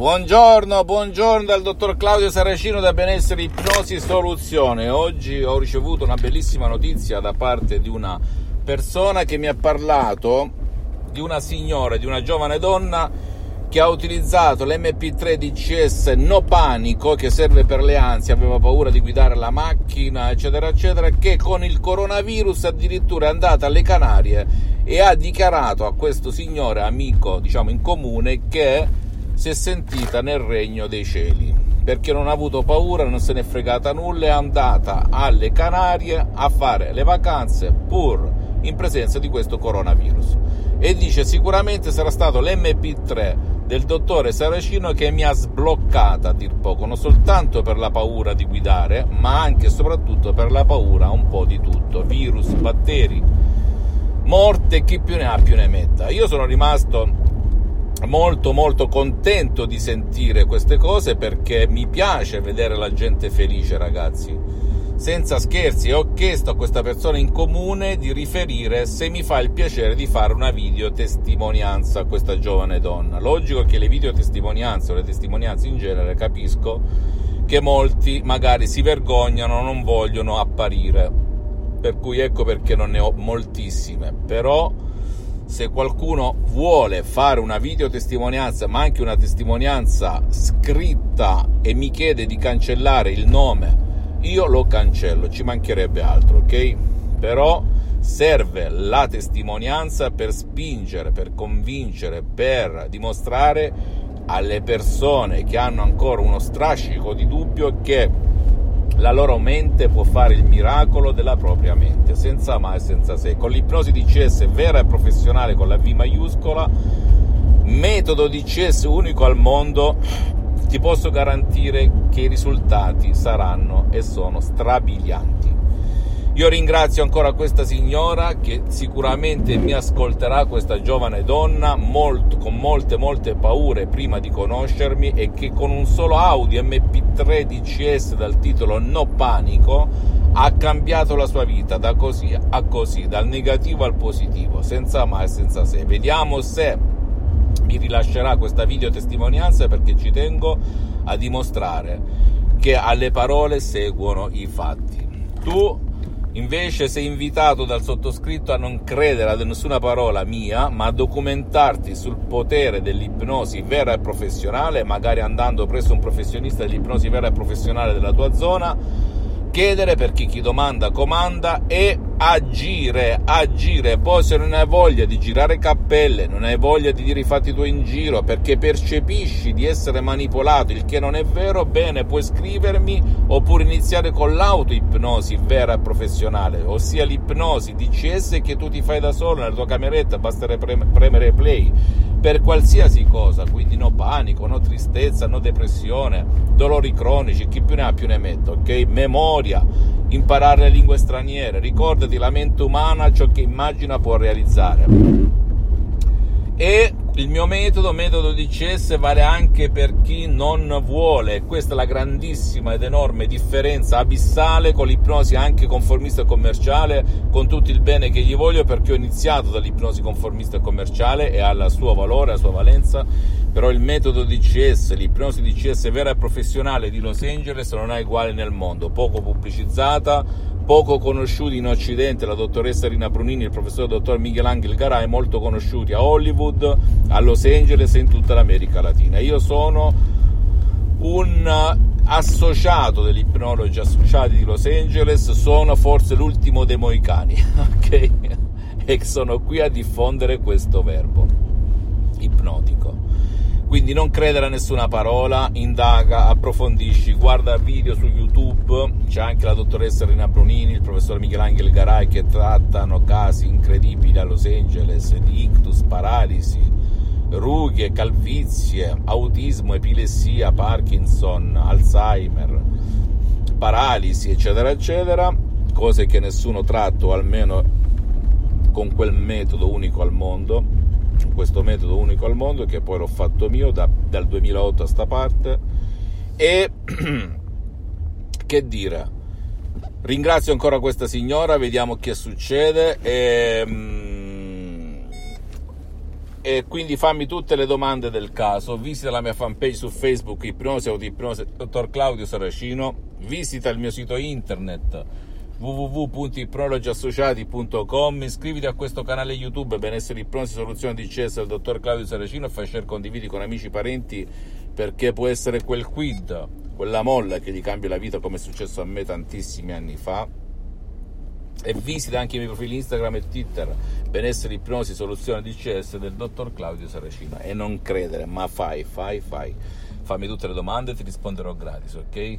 Buongiorno, buongiorno dal dottor Claudio Saracino da Benessere Ipnosi Soluzione. Oggi ho ricevuto una bellissima notizia da parte di una persona che mi ha parlato di una signora, di una giovane donna che ha utilizzato l'MP3 DCS No Panico che serve per le ansie, aveva paura di guidare la macchina, eccetera, eccetera, che con il coronavirus addirittura è andata alle Canarie e ha dichiarato a questo signore amico, diciamo in comune, che si è sentita nel regno dei cieli perché non ha avuto paura, non se ne è fregata nulla, è andata alle Canarie a fare le vacanze pur in presenza di questo coronavirus. E dice sicuramente sarà stato l'MP3 del dottore Saracino che mi ha sbloccata a dir poco, non soltanto per la paura di guidare, ma anche e soprattutto per la paura un po' di tutto, virus, batteri, morte, chi più ne ha più ne metta. Io sono rimasto molto molto contento di sentire queste cose perché mi piace vedere la gente felice ragazzi. Senza scherzi ho chiesto a questa persona in comune di riferire se mi fa il piacere di fare una videotestimonianza a questa giovane donna. Logico che le videotestimonianze o le testimonianze in genere capisco che molti magari si vergognano non vogliono apparire. Per cui ecco perché non ne ho moltissime. Però se qualcuno vuole fare una videotestimonianza, ma anche una testimonianza scritta e mi chiede di cancellare il nome, io lo cancello, ci mancherebbe altro, ok? Però serve la testimonianza per spingere, per convincere, per dimostrare alle persone che hanno ancora uno strascico di dubbio che la loro mente può fare il miracolo della propria mente, senza mai e senza se. Con l'ipnosi di CS vera e professionale con la V maiuscola, metodo di CS unico al mondo, ti posso garantire che i risultati saranno e sono strabilianti. Io ringrazio ancora questa signora che sicuramente mi ascolterà, questa giovane donna, molto, con molte molte paure prima di conoscermi e che con un solo audio MP3 DCS dal titolo No Panico ha cambiato la sua vita da così a così, dal negativo al positivo, senza mai e senza se. Vediamo se mi rilascerà questa video testimonianza perché ci tengo a dimostrare che alle parole seguono i fatti. Tu Invece sei invitato dal sottoscritto a non credere ad nessuna parola mia, ma a documentarti sul potere dell'ipnosi vera e professionale, magari andando presso un professionista dell'ipnosi vera e professionale della tua zona, chiedere perché chi domanda comanda e agire, agire. Poi se non hai voglia di girare cappelle, non hai voglia di dire i fatti tuoi in giro perché percepisci di essere manipolato, il che non è vero, bene, puoi scrivermi oppure iniziare con l'autoipnosi vera e professionale, ossia l'ipnosi DCS che tu ti fai da solo nella tua cameretta, basterebbe premere play per qualsiasi cosa, quindi no panico, no tristezza, no depressione, dolori cronici, chi più ne ha più ne mette, ok? Memoria, imparare le lingue straniere, ricordati la mente umana ciò che immagina può realizzare. E il mio metodo, metodo di CS, vale anche per chi non vuole. Questa è la grandissima ed enorme differenza abissale con l'ipnosi anche conformista e commerciale, con tutto il bene che gli voglio, perché ho iniziato dall'ipnosi conformista e commerciale e ha il suo valore, la sua valenza. Però il metodo di CS, l'ipnosi di CS vera e professionale di Los Angeles non è uguale nel mondo, poco pubblicizzata poco conosciuti in Occidente, la dottoressa Rina Brunini e il professor dottor Michelangelo Garay, molto conosciuti a Hollywood, a Los Angeles e in tutta l'America Latina. Io sono un associato degli associati di Los Angeles, sono forse l'ultimo dei moicani, ok? E sono qui a diffondere questo verbo ipnotico. Quindi non credere a nessuna parola, indaga, approfondisci, guarda video su YouTube, c'è anche la dottoressa Rina Brunini, il professor Michelangelo Garay che trattano casi incredibili a Los Angeles di ictus, paralisi, rughe, calvizie, autismo, epilessia, Parkinson, Alzheimer, paralisi, eccetera, eccetera, cose che nessuno tratta, o almeno con quel metodo unico al mondo questo metodo unico al mondo che poi l'ho fatto mio da, dal 2008 a sta parte e che dire ringrazio ancora questa signora vediamo che succede e, mm, e quindi fammi tutte le domande del caso. Visita la mia fanpage su Facebook, Ipnosi Autoipnosi, dottor Claudio Saracino. Visita il mio sito internet www.ipnologiassociati.com iscriviti a questo canale YouTube Benessere Ipnosi Soluzione di CS del dottor Claudio Saracino e fai share condividi con amici e parenti perché può essere quel quid, quella molla che gli cambia la vita come è successo a me tantissimi anni fa. E visita anche i miei profili Instagram e Twitter benessere ipnosi soluzione DCS del dottor Claudio Saracino. E non credere ma fai fai fai. Fammi tutte le domande e ti risponderò gratis ok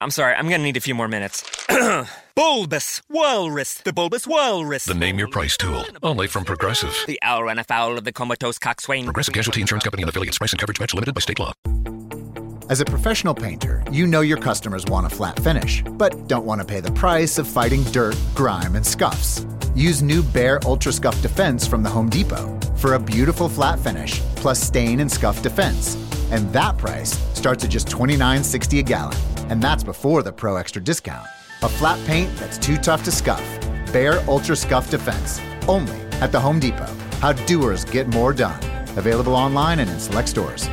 I'm sorry, I'm gonna need a few more minutes. bulbous Walrus, the Bulbous Walrus. The name your price tool, only from Progressive. The owl ran afoul of the comatose coxswain. Progressive Casualty Insurance Company and affiliates. Price and coverage match limited by state law. As a professional painter, you know your customers want a flat finish, but don't want to pay the price of fighting dirt, grime, and scuffs. Use new Bare Ultra Scuff Defense from the Home Depot for a beautiful flat finish plus stain and scuff defense. And that price starts at just $29.60 a gallon. And that's before the Pro Extra discount. A flat paint that's too tough to scuff. Bare Ultra Scuff Defense. Only at the Home Depot. How doers get more done. Available online and in select stores.